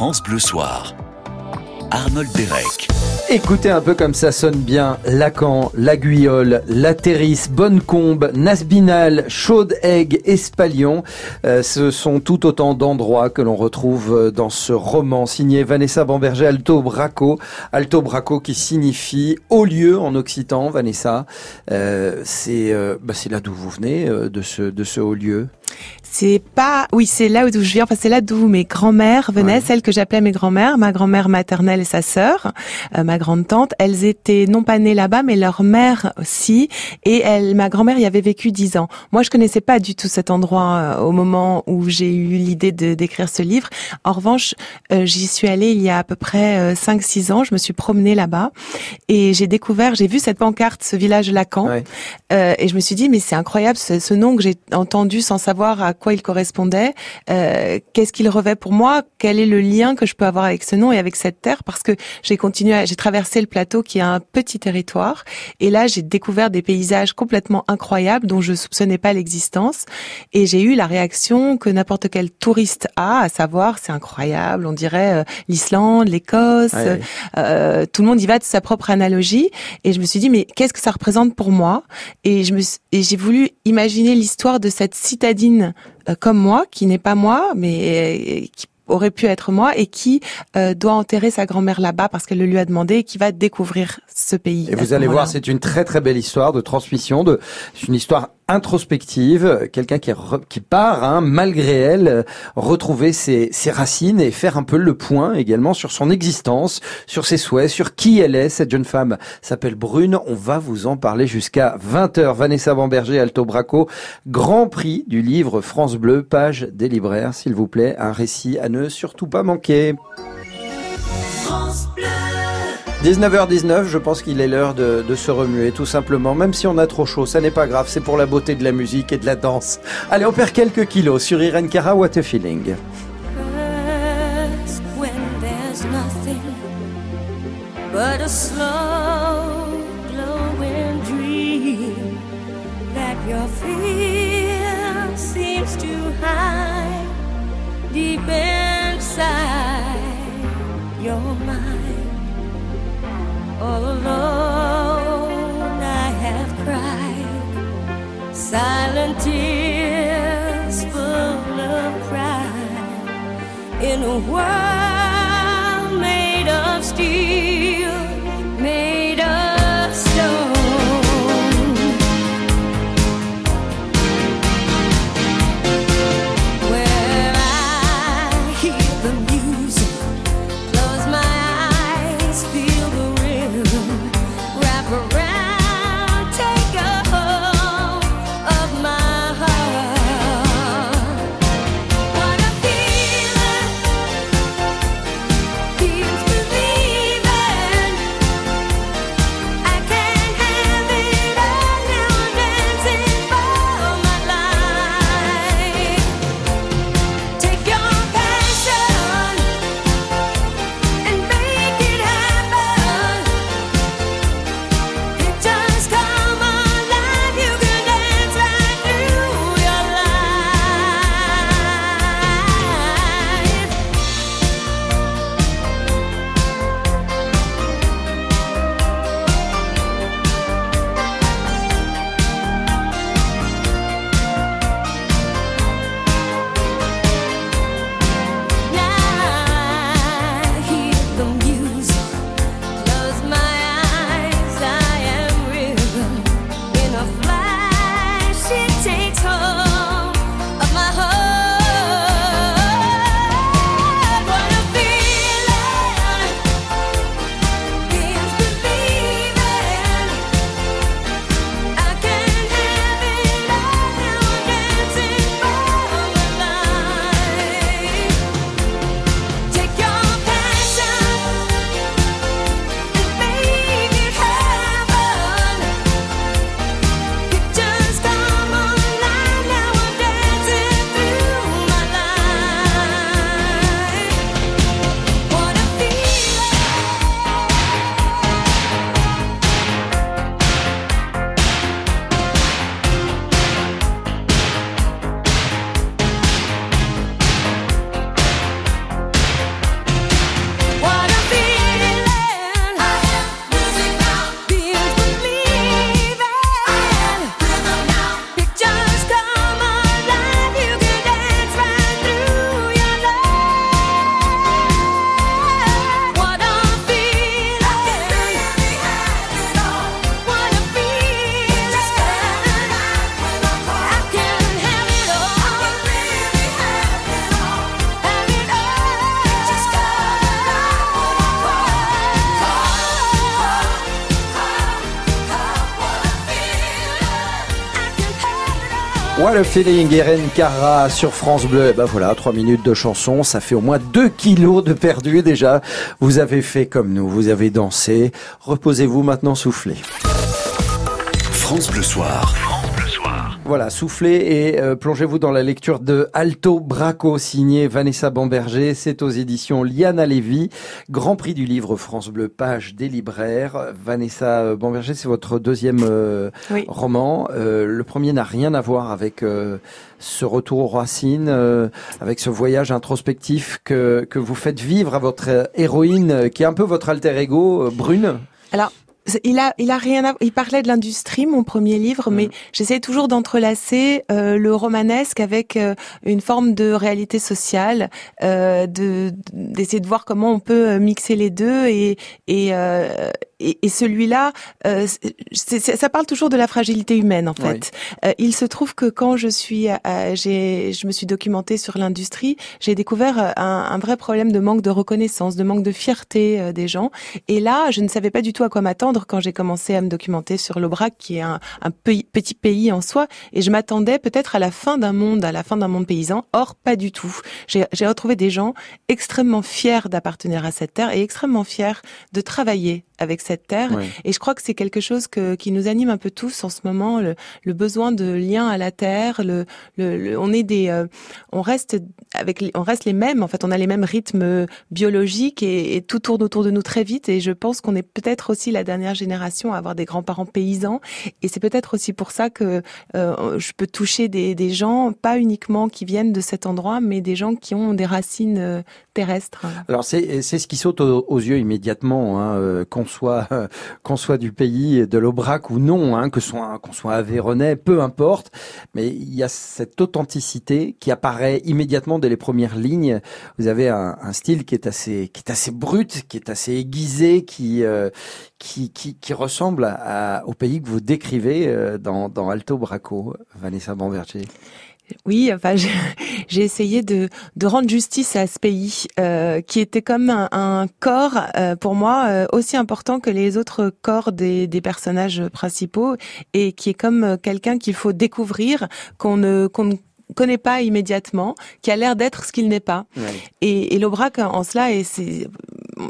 France Bleu Soir. Arnold Derek. Écoutez un peu comme ça sonne bien Lacan, La Guyole, La Terris, Bonnecombe, Nasbinal, Chaude Aigue, Espalion. Euh, ce sont tout autant d'endroits que l'on retrouve euh, dans ce roman signé Vanessa Bamberger Alto Braco. Alto Braco qui signifie haut lieu en occitan, Vanessa. Euh, c'est bah, là d'où vous venez, de ce haut lieu? C'est pas, oui, c'est là où je viens. Enfin, c'est là d'où mes grands-mères venaient, celles que j'appelais mes grands-mères, ma grand-mère maternelle et sa sœur, euh, ma grande-tante. Elles étaient non pas nées là-bas, mais leur mère aussi. Et elle, ma grand-mère y avait vécu dix ans. Moi, je connaissais pas du tout cet endroit euh, au moment où j'ai eu l'idée de d'écrire ce livre. En revanche, euh, j'y suis allée il y a à peu près cinq, six ans. Je me suis promenée là-bas et j'ai découvert, j'ai vu cette pancarte, ce village Lacan, et je me suis dit, mais c'est incroyable ce, ce nom que j'ai entendu sans savoir à quoi il correspondait, euh, qu'est-ce qu'il revêt pour moi, quel est le lien que je peux avoir avec ce nom et avec cette terre, parce que j'ai continué, j'ai traversé le plateau qui est un petit territoire, et là j'ai découvert des paysages complètement incroyables dont je soupçonnais pas l'existence, et j'ai eu la réaction que n'importe quel touriste a, à savoir c'est incroyable, on dirait euh, l'Islande, l'Écosse, euh, tout le monde y va de sa propre analogie, et je me suis dit mais qu'est-ce que ça représente pour moi, et je me et j'ai voulu imaginer l'histoire de cette citadine comme moi, qui n'est pas moi, mais euh, qui aurait pu être moi et qui euh, doit enterrer sa grand-mère là-bas parce qu'elle le lui a demandé et qui va découvrir ce pays. Et vous allez voir, c'est une très très belle histoire de transmission, de c'est une histoire introspective, quelqu'un qui, part, hein, malgré elle, euh, retrouver ses, ses, racines et faire un peu le point également sur son existence, sur ses souhaits, sur qui elle est. Cette jeune femme s'appelle Brune. On va vous en parler jusqu'à 20h. Vanessa Bamberger, Alto Braco, grand prix du livre France Bleu, page des libraires, s'il vous plaît. Un récit à ne surtout pas manquer. 19h19, je pense qu'il est l'heure de, se remuer, tout simplement. Même si on a trop chaud, ça n'est pas grave, c'est pour la beauté de la musique et de la danse. Allez, on perd quelques kilos sur Irene Cara, What a Feeling. But a slow, glowing dream alone I have cried. Silent tears full of pride. In a world Feeling, Cara sur France Bleu. Et ben voilà, trois minutes de chanson, ça fait au moins deux kilos de perdu déjà. Vous avez fait comme nous, vous avez dansé. Reposez-vous maintenant, soufflez. France Bleu Soir. Voilà, soufflez et euh, plongez-vous dans la lecture de Alto Braco, signé Vanessa Bamberger. C'est aux éditions Liana Lévy. Grand prix du livre France Bleu, page des libraires. Vanessa Bamberger, c'est votre deuxième euh, Oui. roman. Euh, le premier n'a rien à voir avec ce retour aux racines, avec ce voyage introspectif que, que vous faites vivre à votre héroïne, qui est un peu votre alter ego, Brune. Alors, il a, il a rien à, il parlait de l'industrie, mon premier livre, mais j'essayais toujours d'entrelacer euh, le romanesque avec euh, une forme de réalité sociale, euh, de d'essayer de voir comment on peut euh, mixer les deux et et euh, et, et celui-là, euh, ça parle toujours de la fragilité humaine en fait. Euh, il se trouve que quand je suis, euh, je me suis documentée sur l'industrie, j'ai découvert euh, un, un vrai problème de manque de reconnaissance, de manque de fierté euh, des gens. Et là, je ne savais pas du tout à quoi m'attendre quand j'ai commencé à me documenter sur l'Aubrac, qui est un, un petit pays en soi. Et je m'attendais peut-être à la fin d'un monde, à la fin d'un monde paysan. Or, pas du tout. J'ai retrouvé des gens extrêmement fiers d'appartenir à cette terre et extrêmement fiers de travailler avec cette terre. Ouais. Et je crois que c'est quelque chose que, qui nous anime un peu tous en ce moment, le, le besoin de lien à la terre. Le, le, le- on est des, euh, on reste on reste les mêmes. En fait, on a les mêmes rythmes biologiques et, tout tourne autour de nous très vite. Et je pense qu'on est peut-être aussi la dernière génération à avoir des grands-parents paysans. Et c'est peut-être aussi pour ça que euh, je peux toucher des, gens, pas uniquement qui viennent de cet endroit, mais des gens qui ont des racines euh, terrestres. Alors c'est ce qui saute aux, yeux immédiatement, hein, euh, qu'on soit euh, qu'on soit du pays de l'Aubrac ou non, hein, que soit qu'on soit aveyronais, peu importe, mais il y a cette authenticité qui apparaît immédiatement dès les premières lignes. Vous avez un, style qui est assez brut, qui est assez aiguisé, qui euh, ressemble au pays que vous décrivez euh, dans Alto Braco, Vanessa Bamberger. Oui, enfin, j'ai essayé de, rendre justice à ce pays euh, qui était comme un, corps pour moi aussi important que les autres corps des, personnages principaux et qui est comme quelqu'un qu'il faut découvrir qu'on qu'on ne connaît pas immédiatement, qui a l'air d'être ce qu'il n'est pas. Et, et l'Aubrac en cela, et c'est,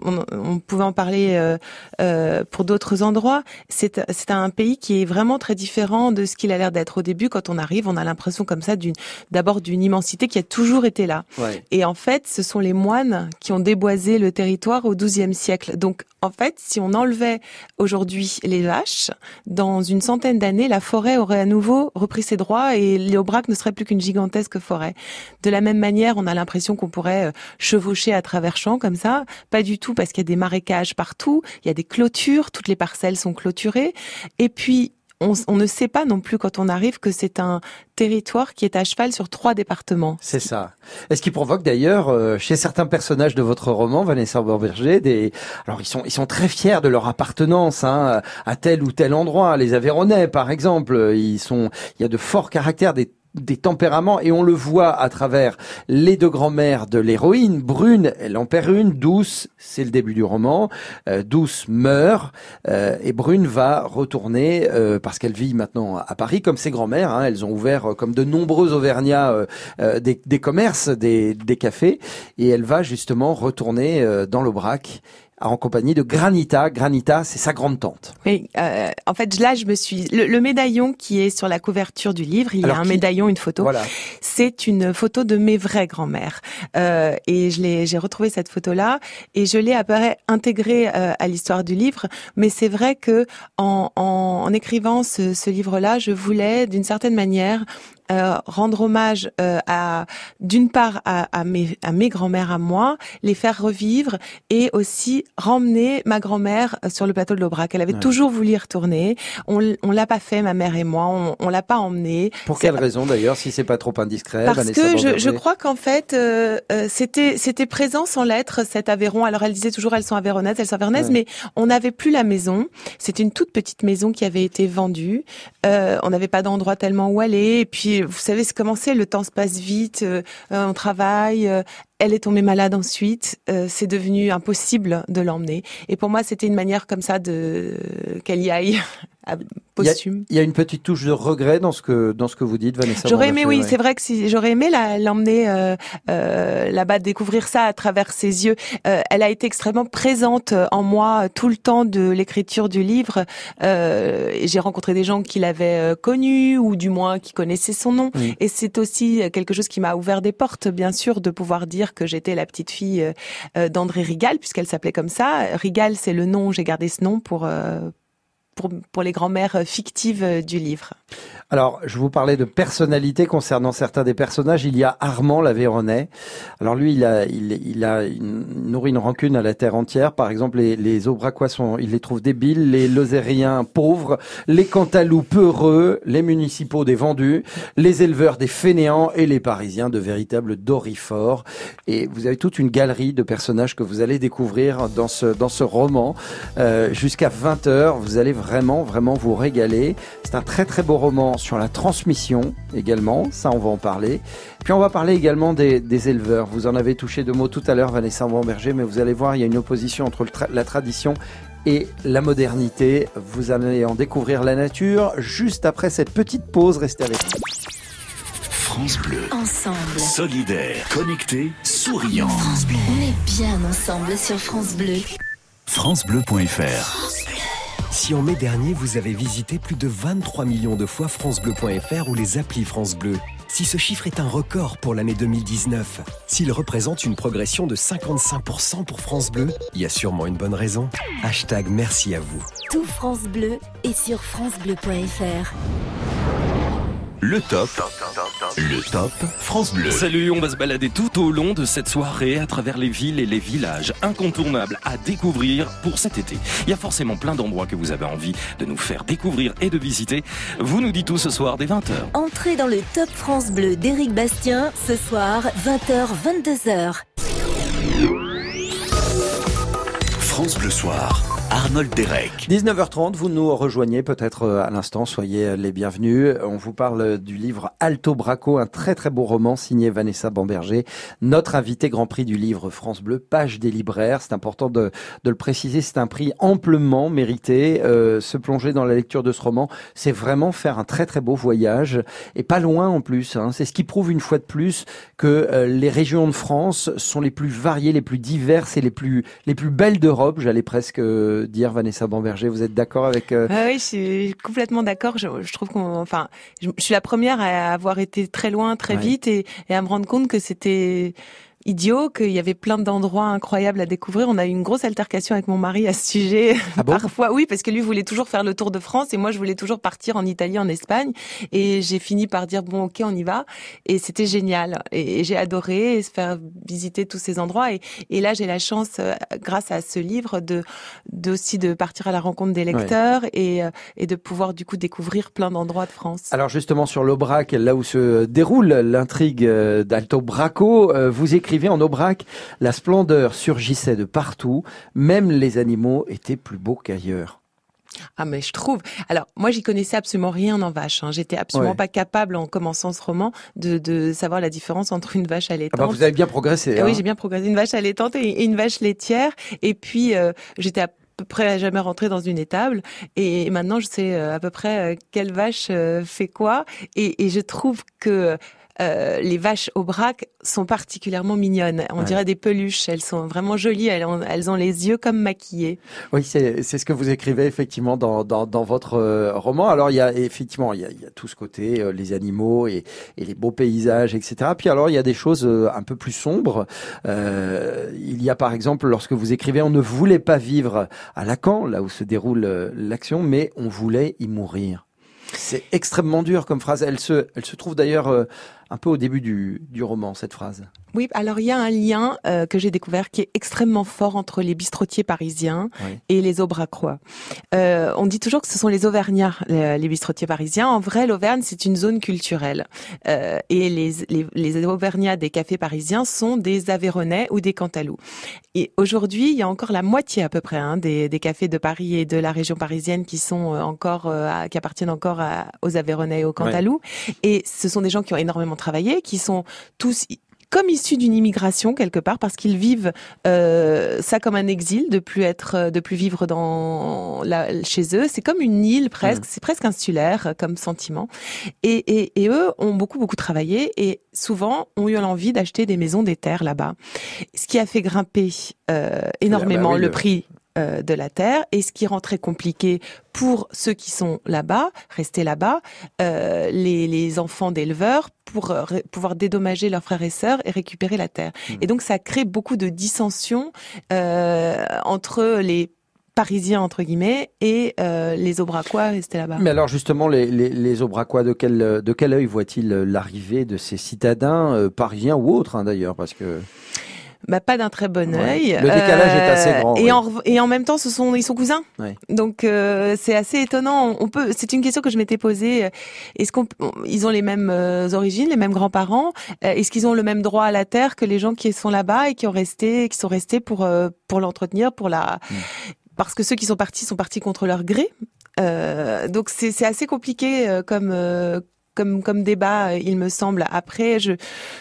on, on pouvait en parler euh, euh, pour d'autres endroits, c'est c'est un pays qui est vraiment très différent de ce qu'il a l'air d'être. Au début, quand on arrive, on a l'impression comme ça d'une, d'abord d'une immensité qui a toujours été là. Ouais. Et en fait, ce sont les moines qui ont déboisé le territoire au XIIe siècle. Donc, en fait, si on enlevait aujourd'hui les vaches, dans une centaine d'années, la forêt aurait à nouveau repris ses droits et l'Aubrac ne serait plus qu'une gigantesque forêt. De la même manière, on a l'impression qu'on pourrait euh, chevaucher à travers champs comme ça. Pas du tout, parce qu'il y a des marécages partout, il y a des clôtures, toutes les parcelles sont clôturées. Et puis, on, ne sait pas non plus quand on arrive que c'est un territoire qui est à cheval sur trois départements. C'est ça. Et ce qui provoque d'ailleurs euh, chez certains personnages de votre roman, Vanessa Bamberger, des alors ils sont ils sont très fiers de leur appartenance hein, à tel ou tel endroit. Les Aveyronais, par exemple, ils sont il y a de forts caractères des des tempéraments et on le voit à travers les deux grands-mères de l'héroïne. Brune, elle en perd une. Douce, c'est le début du roman. Euh, Douce meurt euh, et Brune va retourner euh, parce qu'elle vit maintenant à Paris comme ses grands-mères. hein. elles ont ouvert comme de nombreux Auvergnats des, commerces, des, des cafés et elle va justement retourner dans l'Aubrac en compagnie de Granita. Granita, c'est sa grande tante. Oui, euh, en fait, là, je me suis le, le médaillon qui est sur la couverture du livre. Il y a un qui- médaillon, une photo. Voilà. C'est une photo de mes vraies grand-mères. Euh, et je l'ai, j'ai retrouvé cette photo-là et je l'ai apparaît intégrée euh, à l'histoire du livre. Mais c'est vrai que en, en, en écrivant ce, ce livre-là, je voulais, d'une certaine manière, euh, rendre hommage euh, à d'une part à, à mes à mes grand-mères à moi, les faire revivre et aussi ramener ma grand-mère euh, sur le plateau de l'Aubrac. Elle avait Ouais. toujours voulu y retourner. On on l'a pas fait, ma mère et moi. On, on l'a pas emmenée. Pour quelle raison d'ailleurs, si c'est pas trop indiscret parce Vanessa que je, je crois qu'en fait, euh, euh, c'était c'était présent sans l'être cet Aveyron. Alors elle disait toujours elles sont avéronaises, elles sont avéronaises, Ouais. mais on n'avait plus la maison. C'était une toute petite maison qui avait été vendue. Euh, on n'avait pas d'endroit tellement où aller. Et puis vous savez c'est comment c'est, le temps se passe vite. euh, euh, on travaille. euh, elle est tombée malade ensuite. euh, c'est devenu impossible de l'emmener. Et pour moi, c'était une manière comme ça de qu'elle y aille. Posthume. Il y, a une petite touche de regret dans ce que dans ce que vous dites, Vanessa. J'aurais aimé, oui, c'est vrai que si j'aurais aimé l'emmener euh, euh, là-bas, découvrir ça à travers ses yeux. Euh, elle a été extrêmement présente en moi tout le temps de l'écriture du livre. J'ai rencontré des gens qui l'avaient connu ou du moins qui connaissaient son nom. Et c'est aussi quelque chose qui m'a ouvert des portes, bien sûr, de pouvoir dire que j'étais la petite fille d'André Rigal, puisqu'elle s'appelait comme ça. Rigal, c'est le nom. J'ai gardé ce nom pour pour, les grands-mères fictives euh, du livre. Alors, je vous parlais de personnalité concernant certains des personnages. Il y a Armand l'Aveyronais. Alors lui, il a, il, a une, nourri une rancune à la terre entière. Par exemple, les, les Aubracois sont, il les trouve débiles, les Lozériens pauvres, les Cantalous peureux, les municipaux des vendus, les éleveurs des fainéants et les Parisiens de véritables dorifores. Et vous avez toute une galerie de personnages que vous allez découvrir dans ce, dans ce roman. Euh, Jusqu'à 20 heures, vous allez vraiment, vraiment vous régaler. C'est un très, très beau roman sur la transmission également, ça on va en parler. Puis on va parler également des, éleveurs. Vous en avez touché deux mots tout à l'heure, Vanessa Berger, mais vous allez voir, il y a une opposition entre la tradition et la modernité. Vous allez en découvrir la nature juste après cette petite pause. Restez avec nous. France Bleu. Ensemble. Solidaire. Connecté. Souriant. France Bleu. On est bien ensemble sur France Bleu. FranceBleu.fr si en mai dernier, vous avez visité plus de 23 millions de fois francebleu.fr ou les applis France Bleu, si ce chiffre est un record pour l'année 2019, s'il représente une progression de 55% pour France Bleu, il y a sûrement une bonne raison. Hashtag merci à vous. Tout France Bleu est sur francebleu.fr. Le top. Le top France Bleu. Salut, on va se balader tout au long de cette soirée à travers les villes et les villages incontournables à découvrir pour cet été. Il y a forcément plein d'endroits que vous avez envie de nous faire découvrir et de visiter. Vous nous dites tout ce soir dès 20h. Entrez dans le top France Bleu d'Éric Bastien ce soir 20h 22h. France Bleu Soir. Arnold Derek. 19h30, vous nous rejoignez peut-être euh, à l'instant, soyez les bienvenus. On vous parle du livre Alto Braco, un très très beau roman signé Vanessa Bamberger, notre invité Grand Prix du livre France Bleu, page des libraires. C'est important de, de, le préciser, c'est un prix amplement mérité. Euh, se plonger dans la lecture de ce roman, c'est vraiment faire un très très beau voyage et pas loin en plus. Hein. C'est ce qui prouve une fois de plus que euh, les régions de France sont les plus variées, les plus diverses et les plus les plus belles d'Europe. J'allais presque dire, Vanessa Bamberger. Vous êtes d'accord avec euh... Oui, je suis complètement d'accord. Je, je, trouve qu'on, enfin, je, suis la première à avoir été très loin, très vite, et, et à me rendre compte que c'était idiot, qu'il y avait plein d'endroits incroyables à découvrir. On a eu une grosse altercation avec mon mari à ce sujet. Ah Parfois, oui, parce que lui voulait toujours faire le tour de France et moi je voulais toujours partir en Italie, en Espagne. Et j'ai fini par dire bon, ok, on y va. Et c'était génial. Et, j'ai adoré se faire visiter tous ces endroits. Et, et là, j'ai la chance, euh, grâce à ce livre, de d'aussi de partir à la rencontre des lecteurs et, euh, et de pouvoir du coup découvrir plein d'endroits de France. Alors justement sur l'Aubrac, là où se déroule l'intrigue euh, d'Alto Braco, vous écrivez en Aubrac, la splendeur surgissait de partout, même les animaux étaient plus beaux qu'ailleurs. Ah mais je trouve. Alors moi j'y connaissais absolument rien en vache. Hein. J'étais absolument pas capable en commençant ce roman de, savoir la différence entre une vache allaitante. Ah bah vous avez bien progressé. Ah oui hein. j'ai bien progressé. Une vache allaitante et une vache laitière. Et puis euh, j'étais à peu près à jamais rentrer dans une étable et maintenant je sais euh, à peu près euh, quelle vache fait quoi et, et je trouve que euh, les vaches au braque sont particulièrement mignonnes. On dirait des peluches. Elles sont vraiment jolies. Elles ont, elles ont les yeux comme maquillés. Oui, c'est ce que vous écrivez effectivement dans, dans, dans votre euh, roman. Alors il y a effectivement il y a, il y a tout ce côté, euh, les animaux et, et, les beaux paysages, etc. Puis alors il y a des choses un peu plus sombres. Euh, il y a par exemple lorsque vous écrivez, on ne voulait pas vivre à Lacan, là où se déroule l'action, mais on voulait y mourir. C'est extrêmement dur comme phrase. Elle se, elle se trouve d'ailleurs un peu au début du, du roman, cette phrase. Oui, alors il y a un lien euh, que j'ai découvert qui est extrêmement fort entre les bistrotiers parisiens et les aubracois. Euh, on dit toujours que ce sont les Auvergnats, les, bistrotiers parisiens. En vrai, l'Auvergne, c'est une zone culturelle. Euh, et les, les, les, Auvergnats des cafés parisiens sont des Aveyronais ou des Cantalous. Et aujourd'hui, il y a encore la moitié à peu près hein, des, des, cafés de Paris et de la région parisienne qui sont euh, encore, euh, qui appartiennent encore aux Aveyronais et aux Cantalous. Et ce sont des gens qui ont énormément travaillé, qui sont tous comme issus d'une immigration quelque part parce qu'ils vivent euh, ça comme un exil de plus être de plus vivre dans la, chez eux. C'est comme une île presque mm. c'est presque insulaire comme sentiment. Et, et, et, eux ont beaucoup beaucoup travaillé et souvent ont eu l'envie d'acheter des maisons des terres là-bas. Ce qui a fait grimper euh, énormément bah le prix euh, de la terre et ce qui rend très compliqué pour ceux qui sont là-bas, rester là-bas, euh, les, les, enfants d'éleveurs pour euh, pouvoir dédommager leurs frères et sœurs et récupérer la terre. Hmm. Et donc ça crée beaucoup de dissensions euh, entre les parisiens entre guillemets et euh, les Aubracois restés là-bas. Mais alors justement les, les, les Aubracois de quel de quel œil voient-ils l'arrivée de ces citadins euh, parisiens ou autres hein, d'ailleurs? Parce que bah, pas d'un très bon œil. Le décalage est assez euh, grand. Et, en, et en même temps, ce sont ils sont cousins. Donc euh, c'est assez étonnant. On peut. C'est une question que je m'étais posée. Est-ce qu'on ils ont les mêmes euh, origines, les mêmes grands-parents Est-ce qu'ils ont le même droit à la terre que les gens qui sont là-bas et qui ont resté, qui sont restés pour pour l'entretenir, pour la mm. parce que ceux qui sont partis sont partis contre leur gré. Euh, donc c'est assez compliqué comme comme comme débat, il me semble. Après, je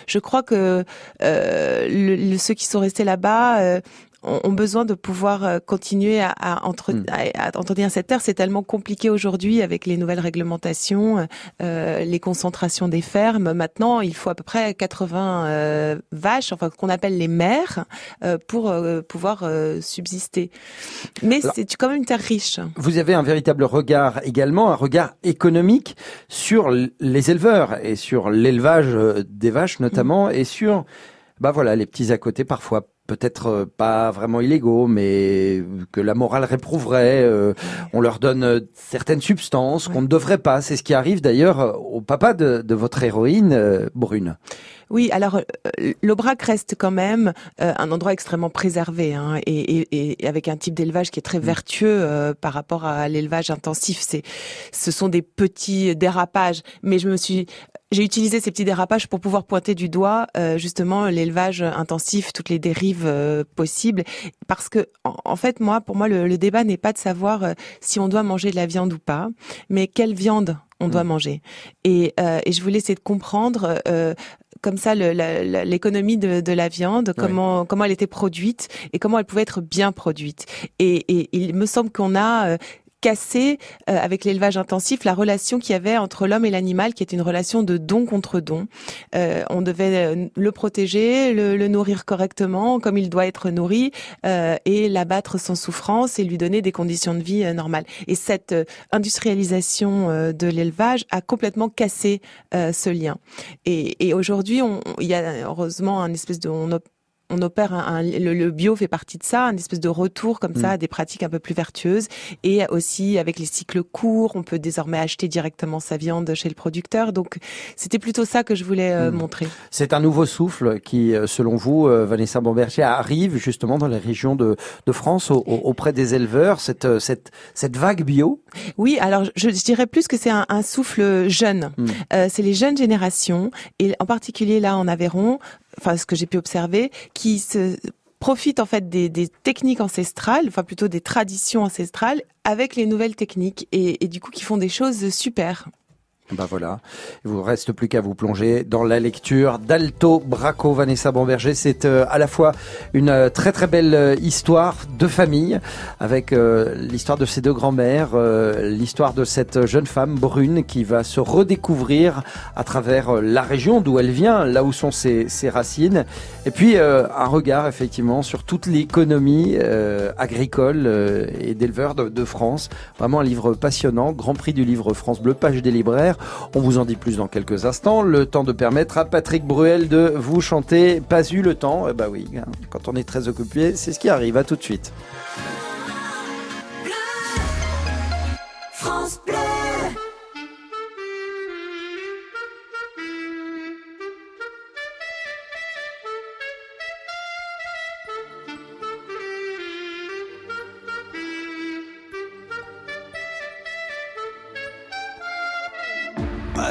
je crois que euh, le, ceux qui sont restés là-bas euh, ont besoin de pouvoir euh, continuer à, à, entre, hmm. à, entretenir cette terre. C'est tellement compliqué aujourd'hui avec les nouvelles réglementations, euh, les concentrations des fermes. Maintenant, il faut à peu près 80 euh, vaches, enfin qu'on appelle les mères, euh, pour euh, pouvoir subsister. Mais c'est quand même une terre riche. Vous avez un véritable regard également, un regard économique sur les éleveurs et sur l'élevage des vaches notamment, hmm. et sur bah voilà les petits à côté parfois peut-être euh, pas vraiment illégaux, mais que la morale réprouverait. Euh, on leur donne euh, certaines substances qu'on ne devrait pas. C'est ce qui arrive d'ailleurs au papa de, de votre héroïne, Brune. Oui, alors l'Aubrac reste quand même un endroit extrêmement préservé hein, et, et, et, avec un type d'élevage qui est très mm. vertueux par rapport à l'élevage intensif. C'est, ce sont des petits dérapages, mais je me suis j'ai utilisé ces petits dérapages pour pouvoir pointer du doigt euh, justement l'élevage intensif, toutes les dérives euh, possibles, parce que en, fait moi, pour moi, le, débat n'est pas de savoir euh, si on doit manger de la viande ou pas, mais quelle viande on doit mm. manger. Et, et, je voulais essayer de comprendre comme ça l'économie de, de, la viande, comment comment elle était produite et comment elle pouvait être bien produite. Et, et il me semble qu'on a casser euh, avec l'élevage intensif la relation qu'il y avait entre l'homme et l'animal, qui est une relation de don contre don. Euh, on devait euh, le protéger, le, le, nourrir correctement, comme il doit être nourri, euh, et l'abattre sans souffrance et lui donner des conditions de vie normales. Et cette industrialisation de l'élevage a complètement cassé ce lien. Et, et aujourd'hui, il y a heureusement un espèce de on on opère un, le, bio fait partie de ça, un espèce de retour comme ça mm. à des pratiques un peu plus vertueuses et aussi avec les cycles courts, on peut désormais acheter directement sa viande chez le producteur. Donc c'était plutôt ça que je voulais euh, mm. montrer. C'est un nouveau souffle qui, euh, selon vous, euh, Vanessa Bomberger, arrive justement dans les régions de, de France auprès des éleveurs, cette, cette, cette vague bio? Oui, alors je, dirais plus que c'est un, un, souffle jeune. Mm. c'est les jeunes générations et en particulier là en Aveyron, enfin ce que j'ai pu observer, qui se profitent en fait des, techniques ancestrales, enfin plutôt des traditions ancestrales, avec les nouvelles techniques et du coup qui font des choses super. Ben voilà, il vous reste plus qu'à vous plonger dans la lecture d'Alto Braco Vanessa Bomberger. C'est euh, à la fois une euh, très très belle euh, histoire de famille avec l'histoire de ses deux grands-mères, l'histoire de cette jeune femme brune qui va se redécouvrir à travers la région d'où elle vient, là où sont ses, ses racines, et puis un regard effectivement sur toute l'économie agricole et d'éleveurs de, de France. Vraiment un livre passionnant, Grand Prix du livre France Bleu, page des libraires. On vous en dit plus dans quelques instants. Le temps de permettre à Patrick Bruel de vous chanter Pas eu le temps. Eh bah oui, hein, quand on est très occupé, c'est ce qui arrive. À tout de suite.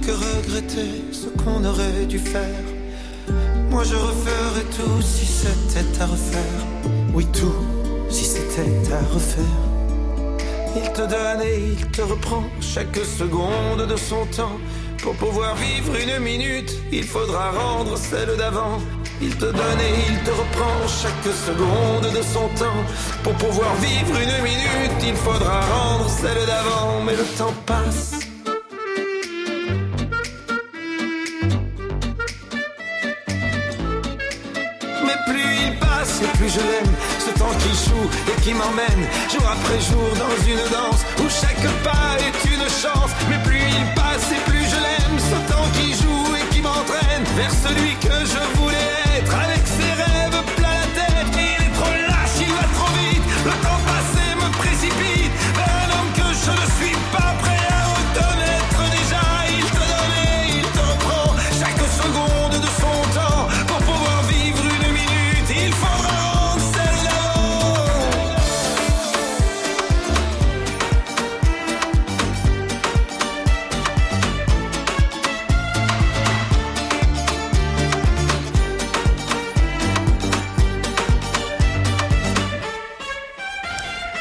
Que regretter ce qu'on aurait dû faire. Moi je referais tout si c'était à refaire. Oui, tout si c'était à refaire. Il te donne et il te reprend chaque seconde de son temps. Pour pouvoir vivre une minute, il faudra rendre celle d'avant. Il te donne et il te reprend chaque seconde de son temps. Pour pouvoir vivre une minute, il faudra rendre celle d'avant. Mais le temps passe je l'aime, ce temps qui joue et qui m'emmène jour après jour dans une danse où chaque pas est une chance. Mais plus il passe et plus je l'aime, ce temps qui joue et qui m'entraîne vers celui que je voulais être avec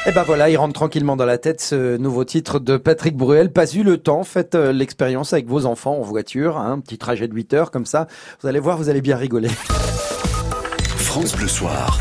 Et eh ben voilà, il rentre tranquillement dans la tête ce nouveau titre de Patrick Bruel. Pas eu le temps, faites euh, l'expérience avec vos enfants en voiture, hein, un petit trajet de 8 heures comme ça. Vous allez voir, vous allez bien rigoler. France Bleu Soir.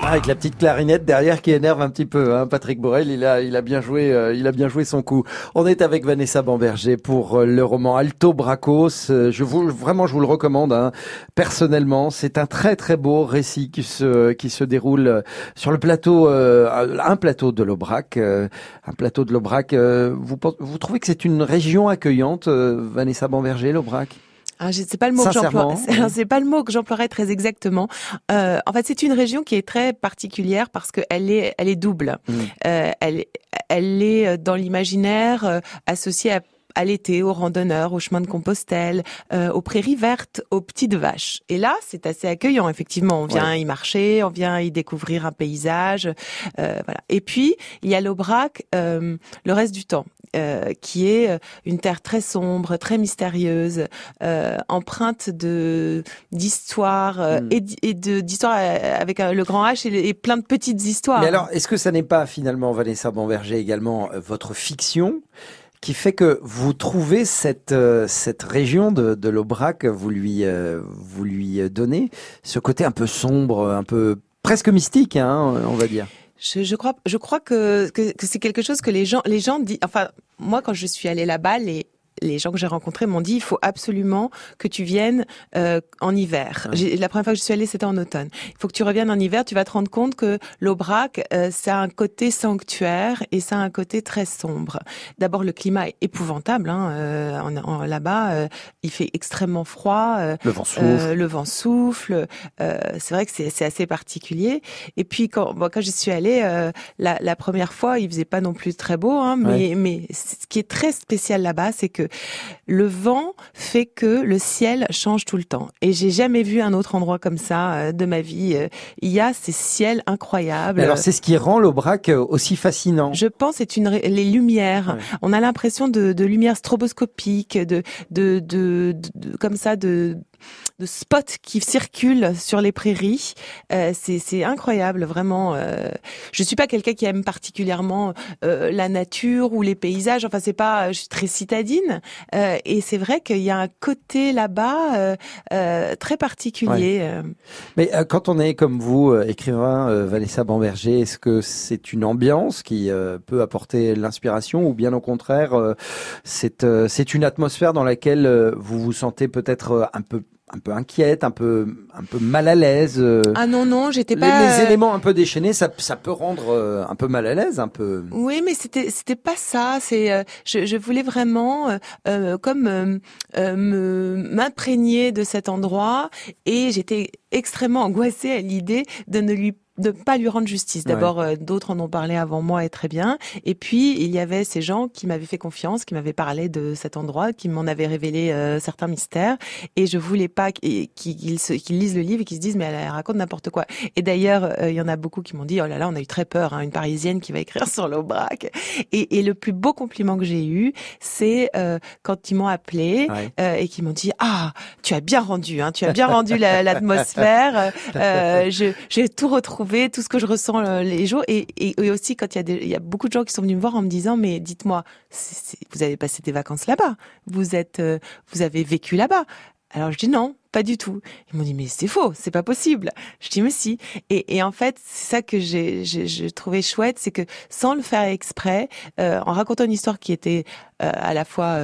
Ah, avec la petite clarinette derrière qui énerve un petit peu. Hein. Patrick Borel, il a, il a bien joué, euh, il a bien joué son coup. On est avec Vanessa Bamberger pour euh, le roman Alto Bracos. Euh, je vous, vraiment, je vous le recommande. Hein. Personnellement, c'est un très très beau récit qui se, qui se déroule sur le plateau, un plateau de l'Aubrac, un plateau de l'Aubrac. vous, vous trouvez que c'est une région accueillante, Vanessa Bamberger, l'Aubrac? Ah, c'est pas le mot que j'emploie. C'est pas le mot que j'emploierais très exactement. Euh, en fait, c'est une région qui est très particulière parce qu'elle est, elle est double. Mmh. Euh, elle, elle est dans l'imaginaire euh, associée à à l'été, aux randonneurs, aux chemins de Compostelle, euh, aux prairies vertes, aux petites vaches. Et là, c'est assez accueillant, effectivement. On vient y marcher, on vient y découvrir un paysage, euh, voilà. Et puis, il y a l'Aubrac euh, le reste du temps. Euh, qui est euh, une terre très sombre, très mystérieuse, euh, empreinte de d'histoire hmm. et, et de d'histoire avec le grand H et, plein de petites histoires. Mais alors, est-ce que ça n'est pas finalement Vanessa Bamberger également votre fiction qui fait que vous trouvez cette cette région de, de l'Aubrac, vous lui vous lui donnez ce côté un peu sombre, un peu presque mystique, hein, on va dire? Je, je, crois, je crois que, que, que c'est quelque chose que les gens, les gens disent. Enfin, moi, quand je suis allée là-bas, les les gens que j'ai rencontrés m'ont dit il faut absolument que tu viennes euh, en hiver. La première fois que je suis allée, c'était en automne. Il faut que tu reviennes en hiver. Tu vas te rendre compte que l'Aubrac, euh, ça a un côté sanctuaire et ça a un côté très sombre. D'abord, le climat est épouvantable. Hein, euh, Là-bas, euh, il fait extrêmement froid. Euh, le vent souffle. le vent souffle. c'est vrai que c'est assez particulier. Et puis quand, bon, quand je suis allée la, la, première fois, il faisait pas non plus très beau, hein, mais, mais ce qui est très spécial là-bas, c'est que le vent fait que le ciel change tout le temps. Et j'ai jamais vu un autre endroit comme ça euh, de ma vie. Euh, il y a ces ciels incroyables. alors c'est ce qui rend l'Aubrac euh, aussi fascinant. Je pense c'est une les lumières. On a l'impression de, de lumière stroboscopique, de, de, de, de comme ça de de spots qui circulent sur les prairies. Euh, c'est incroyable, vraiment. Euh, je suis pas quelqu'un qui aime particulièrement euh, la nature ou les paysages. Enfin, c'est pas, je suis très citadine. Euh, et c'est vrai qu'il y a un côté là-bas euh, très particulier. Mais quand on est comme vous, écrivain Vanessa Bamberger, est-ce que c'est une ambiance qui peut apporter l'inspiration ou bien au contraire, c'est c'est une atmosphère dans laquelle vous vous sentez peut-être un peu un peu inquiète, un peu un peu mal à l'aise. Euh. Ah non non, j'étais pas. Les, éléments un peu déchaînés, ça ça peut rendre euh, un peu mal à l'aise, un peu. Oui, mais c'était c'était pas ça. C'est euh, je, je voulais vraiment comme me m'imprégner de cet endroit et j'étais extrêmement angoissée à l'idée de ne lui de pas lui rendre justice. D'abord, euh, d'autres en ont parlé avant moi et très bien. Et puis, il y avait ces gens qui m'avaient fait confiance, qui m'avaient parlé de cet endroit, qui m'en avaient révélé euh, certains mystères. Et je voulais pas qu'ils lisent le livre et qu'ils se disent, mais elle, raconte n'importe quoi. Et d'ailleurs, euh, il y en a beaucoup qui m'ont dit, oh là là, on a eu très peur, hein, une Parisienne qui va écrire sur l'Aubrac. Et, et, le plus beau compliment que j'ai eu, c'est quand ils m'ont appelé et qui m'ont dit, ah, tu as bien rendu, hein, tu as bien rendu l'atmosphère. j'ai tout retrouvé tout ce que je ressens euh, les jours. Et, aussi quand il y, a y a beaucoup de gens qui sont venus me voir en me disant, mais dites-moi, vous avez passé des vacances là-bas, vous êtes, euh, vous avez vécu là-bas. Alors je dis non, pas du tout. Ils m'ont dit mais c'est faux, c'est pas possible. Je dis mais si. Et, en fait c'est ça que j'ai trouvé chouette, c'est que sans le faire exprès, euh, en racontant une histoire qui était à la fois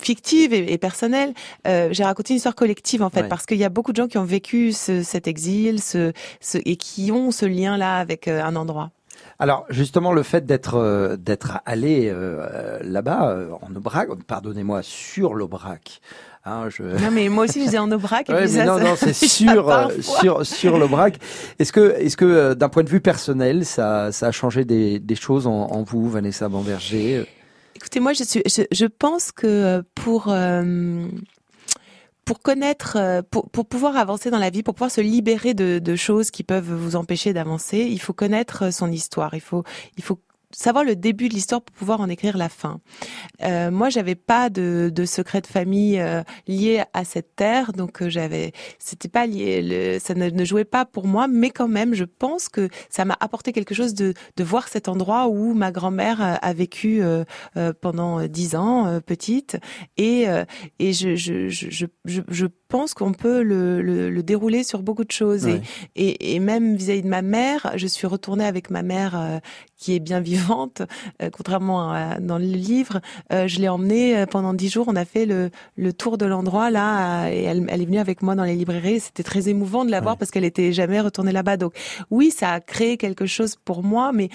fictive et, personnelle. Euh, j'ai raconté une histoire collective en fait, parce qu'il y a beaucoup de gens qui ont vécu ce, cet exil, ce, ce, et qui ont ce lien-là avec euh, un endroit. Alors justement, le fait d'être euh, d'être allé euh, là-bas en Aubrac, pardonnez-moi, sur l'Aubrac. Hein, je... Non mais moi aussi je disais en Aubrac. ouais, mais non non c'est sur sur sur l'Aubrac. Est-ce que est-ce que d'un point de vue personnel ça ça a changé des, des choses en, en vous Vanessa Bamberger Écoutez, moi, je, pense que euh, pour euh, pour connaître, euh, pour, pouvoir avancer dans la vie, pour pouvoir se libérer de, de choses qui peuvent vous empêcher d'avancer, il faut connaître son histoire. Il faut il faut savoir le début de l'histoire pour pouvoir en écrire la fin. Euh, moi, j'avais pas de, de secret de famille euh, lié à cette terre, donc euh, j'avais, c'était pas lié, le, ça ne, jouait pas pour moi, mais quand même, je pense que ça m'a apporté quelque chose de, de voir cet endroit où ma grand-mère a vécu euh, euh, pendant dix ans, petite, et et je je je je, je pense qu'on peut le, le, le, dérouler sur beaucoup de choses, et, et, et même vis-à-vis de ma mère, je suis retournée avec ma mère qui est bien vivante, euh, contrairement à, dans le livre. Euh, je l'ai emmenée euh, pendant dix jours. On a fait le, le tour de l'endroit là, et elle, elle, est venue avec moi dans les librairies. C'était très émouvant de la voir parce qu'elle était jamais retournée là-bas. Donc oui, ça a créé quelque chose pour moi. Mais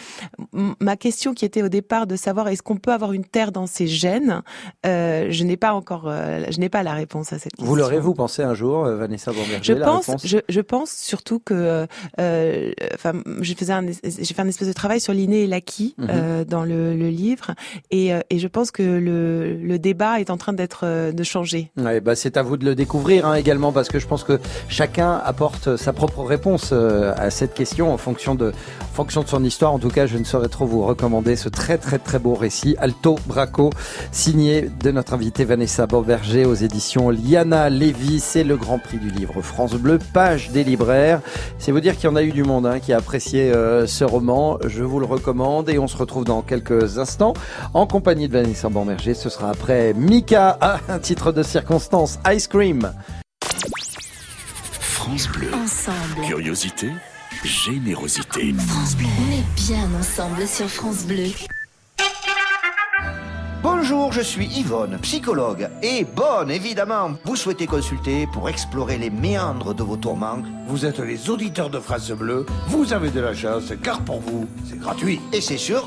ma question qui était au départ de savoir est-ce qu'on peut avoir une terre dans ses gènes, je n'ai pas encore, je n'ai pas la réponse à cette question. Vous l'aurez-vous un jour, Vanessa Bomberger Je pense, je, je, pense surtout que, enfin, j'ai fait un, j'ai fait un espèce de travail sur l'inné et l'acquis mhm. euh, dans le, le livre, et, euh, et, je pense que le, le, débat est en train d'être euh, de changer. Ouais, bah c'est à vous de le découvrir hein, également, parce que je pense que chacun apporte sa propre réponse à cette question en fonction de, en fonction de son histoire. En tout cas, je ne saurais trop vous recommander ce très très très beau récit, Alto Braco, signé de notre invitée Vanessa Beauverger aux éditions Liana Lévy. C'est le grand prix du livre France Bleu, page des libraires. C'est vous dire qu'il y en a eu du monde hein, qui a apprécié ce roman. Je vous le recommande et on se retrouve dans quelques instants en compagnie de Vanessa Bomberger. Ce sera après Mika à un titre de circonstance Ice Cream. France Bleu. Ensemble. Curiosité, générosité. France Bleu. On est bien ensemble sur France Bleu. Bonjour, je suis Yvonne, psychologue. Et bonne, évidemment, vous souhaitez consulter pour explorer les méandres de vos tourments. Vous êtes les auditeurs de Phrases Bleues, vous avez de la chance, car pour vous, c'est gratuit. Et c'est sûr.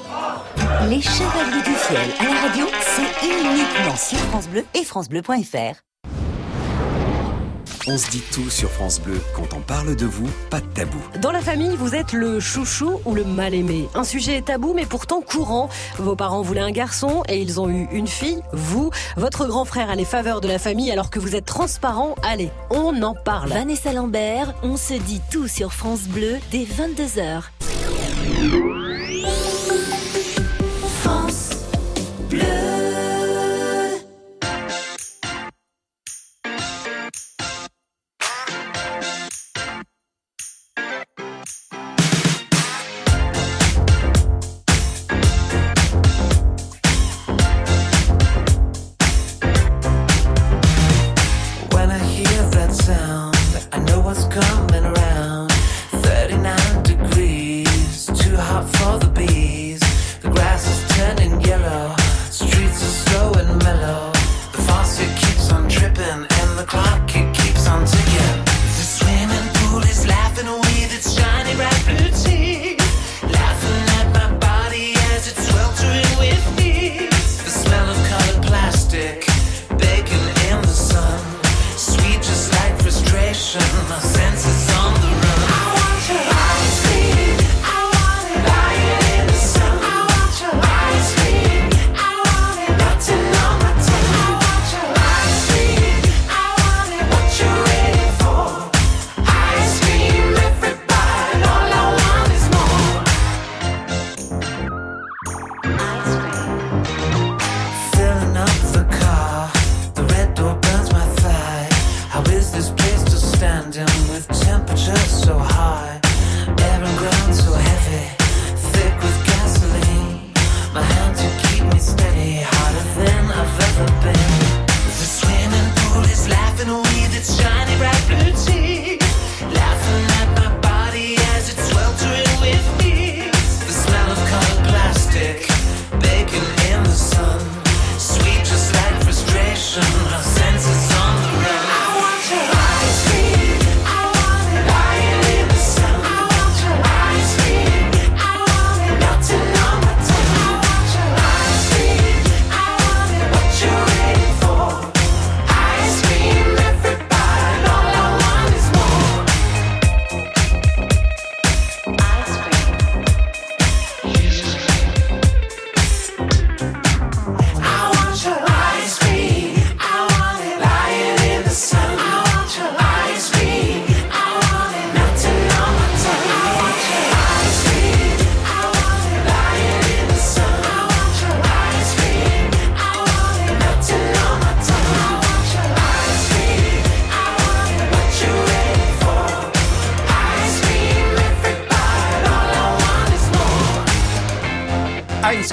Les Chevaliers du Ciel à la radio, c'est uniquement sur France Bleu et FranceBleu.fr. On se dit tout sur France Bleu. Quand on parle de vous, pas de tabou. Dans la famille, vous êtes le chouchou ou le mal-aimé. Un sujet tabou, mais pourtant courant. Vos parents voulaient un garçon et ils ont eu une fille. Vous, votre grand frère a les faveurs de la famille alors que vous êtes transparent. Allez, on en parle. Vanessa Lambert, on se dit tout sur France Bleu dès 22h.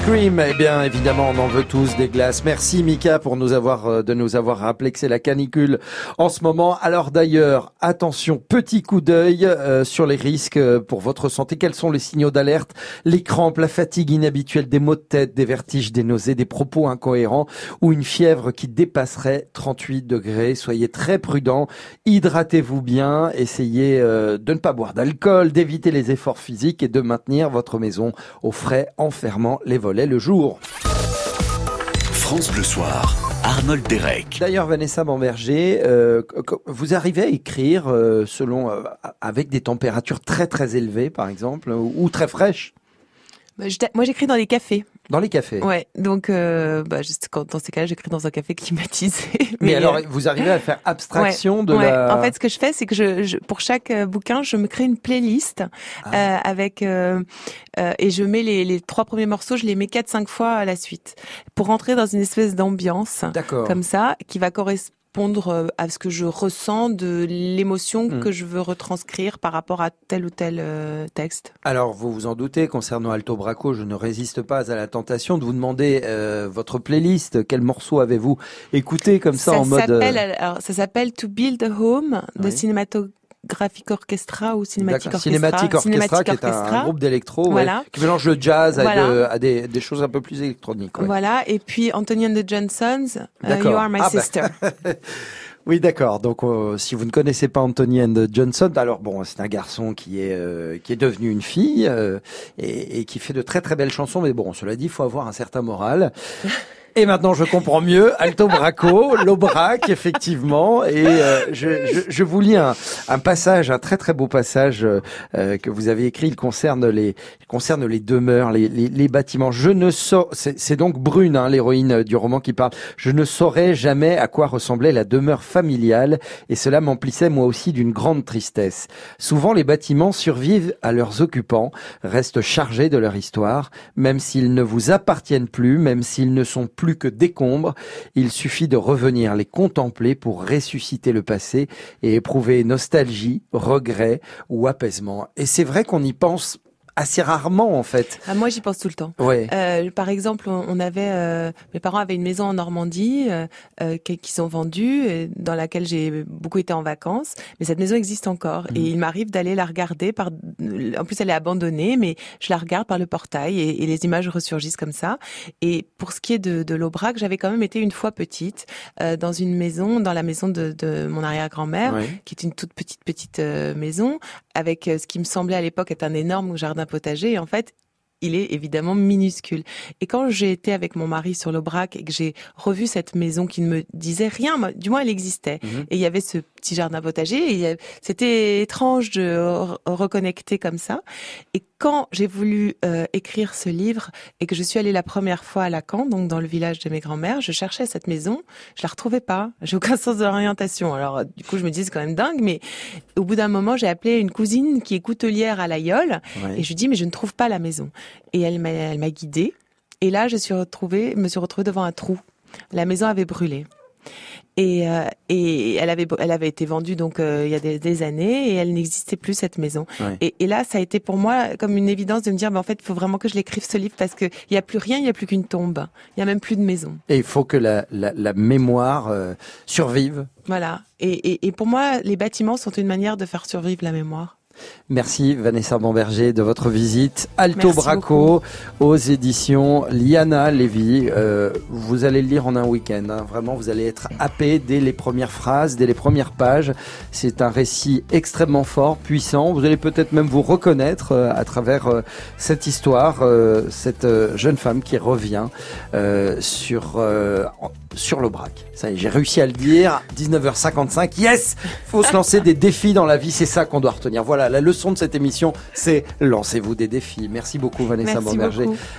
More. Ice cream, eh bien évidemment on en veut tous des glaces. Merci Mika pour nous avoir euh, de nous avoir rappelé que c'est la canicule en ce moment. Alors d'ailleurs, attention, petit coup d'œil euh, sur les risques euh, pour votre santé. Quels sont les signaux d'alerte? Les crampes, la fatigue inhabituelle, des maux de tête, des vertiges, des nausées, des propos incohérents ou une fièvre qui dépasserait 38 degrés. Soyez très prudents, hydratez-vous bien, essayez euh, de ne pas boire d'alcool, d'éviter les efforts physiques et de maintenir votre maison au frais en fermant les volets le jour. France Bleu Soir, Arnold Derek. D'ailleurs, Vanessa Bamberger, euh, vous arrivez à écrire euh, selon euh, avec des températures très très élevées, par exemple, ou, ou très fraîches? Je- Moi, j'écris dans les cafés. dans les cafés. Ouais, donc euh, bah, juste quand, dans ces cas-là, j'écris dans un café climatisé. Mais, alors, euh, vous arrivez à faire abstraction ouais, de ouais. la. En fait, ce que je fais, c'est que je, je pour chaque euh, bouquin, je me crée une playlist Ah. euh, avec euh, euh, et je mets les, les trois premiers morceaux, je les mets quatre cinq fois à la suite pour rentrer dans une espèce d'ambiance D'accord. comme ça qui va correspondre euh, à ce que je ressens de l'émotion Hmm. que je veux retranscrire par rapport à tel ou tel euh, texte. Alors, vous vous en doutez, concernant Alto Braco, je ne résiste pas à la tentation de vous demander euh, votre playlist. Quel morceau avez-vous écouté comme ça, en mode euh, alors ça s'appelle To Build a Home de Oui. Graphic Orchestra ou Cinematic Orchestra. Cinématique Orchestra, Cinematic qui est un, groupe d'électro ouais, qui mélange le jazz à, Voilà. de- à des, des choses un peu plus électroniques. ouais. Voilà, et puis Anthony and the Johnsons, euh. You Are My Ah, bah. Sister. Oui, d'accord. Donc, euh, si vous ne connaissez pas Anthony and Johnson, alors bon, c'est un garçon qui est euh, qui est devenu une fille euh, et, et qui fait de très très belles chansons. Mais bon, cela dit, il faut avoir un certain moral. Et maintenant, je comprends mieux. Alto Braco, l'Aubrac, effectivement. Et euh, je, je, je vous lis un, un passage, un très très beau passage euh, que vous avez écrit. Il concerne les il concerne les demeures, les, les, les bâtiments. Je ne sais, c'est donc Brune, hein, l'héroïne du roman qui parle. Je ne saurais jamais à quoi ressemblait la demeure familiale, et cela m'emplissait moi aussi d'une grande tristesse. Souvent, les bâtiments survivent à leurs occupants, restent chargés de leur histoire, même s'ils ne vous appartiennent plus, même s'ils ne sont que décombres. Il suffit de revenir les contempler pour ressusciter le passé et éprouver nostalgie, regret ou apaisement. Et c'est vrai qu'on y pense assez rarement en fait. Ah, moi, j'y pense tout le temps. Ouais. Euh, par exemple, on avait, euh, mes parents avaient une maison en Normandie euh, euh, qui- qu'ils ont vendue, euh, dans laquelle j'ai beaucoup été en vacances. Mais cette maison existe encore, et il m'arrive d'aller la regarder. Par, en plus, elle est abandonnée, mais je la regarde par le portail et, et les images ressurgissent comme ça. Et pour ce qui est de, de l'Aubrac, j'avais quand même été une fois petite euh, dans une maison, dans la maison de, de mon arrière-grand-mère, Ouais. qui est une toute petite petite euh, maison avec ce qui me semblait à l'époque être un énorme jardin potager. En fait, il est évidemment minuscule. Et quand j'ai été avec mon mari sur l'Aubrac et que j'ai revu cette maison qui ne me disait rien, du moins elle existait. Mhm. Et il y avait ce petit jardin potager. C'était étrange de re- reconnecter comme ça. Et quand j'ai voulu euh, écrire ce livre et que je suis allée la première fois à Lacan, donc dans le village de mes grands-mères, je cherchais cette maison, je la retrouvais pas. J'ai aucun sens de l'orientation. Alors euh, du coup, je me dis c'est quand même dingue, mais au bout d'un moment, j'ai appelé une cousine qui est coutelière à Ouais. et je lui dis mais je ne trouve pas la maison. Et elle m'a elle m'a guidée. Et là, je suis retrouvée, me suis retrouvée devant un trou. La maison avait brûlé. Et, euh, et elle avait elle avait été vendue donc euh, il y a des, des années et elle n'existait plus cette maison. Ouais. Et, et là, ça a été pour moi comme une évidence de me dire, ben, en fait, il faut vraiment que je l'écrive ce livre parce que il y a plus rien, il y a plus qu'une tombe, il y a même plus de maison. Et il faut que la, la, la mémoire euh, survive. Voilà. Et, et, et pour moi, les bâtiments sont une manière de faire survivre la mémoire. Merci Vanessa Bomberger de votre visite. Alto Merci Braco aux éditions Liana Lévy. Euh, vous allez le lire en un week-end. hein. Vraiment, vous allez être happé dès les premières phrases, dès les premières pages. C'est un récit extrêmement fort, puissant. Vous allez peut-être même vous reconnaître euh, à travers euh, cette histoire, cette jeune femme qui revient sur sur l'Aubrac. Ça y est, j'ai réussi à le dire. 19h55. Yes, faut se lancer des défis dans la vie. C'est ça qu'on doit retenir. Voilà, la leçon de cette émission, c'est lancez-vous des défis. Merci beaucoup Vanessa Merci Bomberger. beaucoup.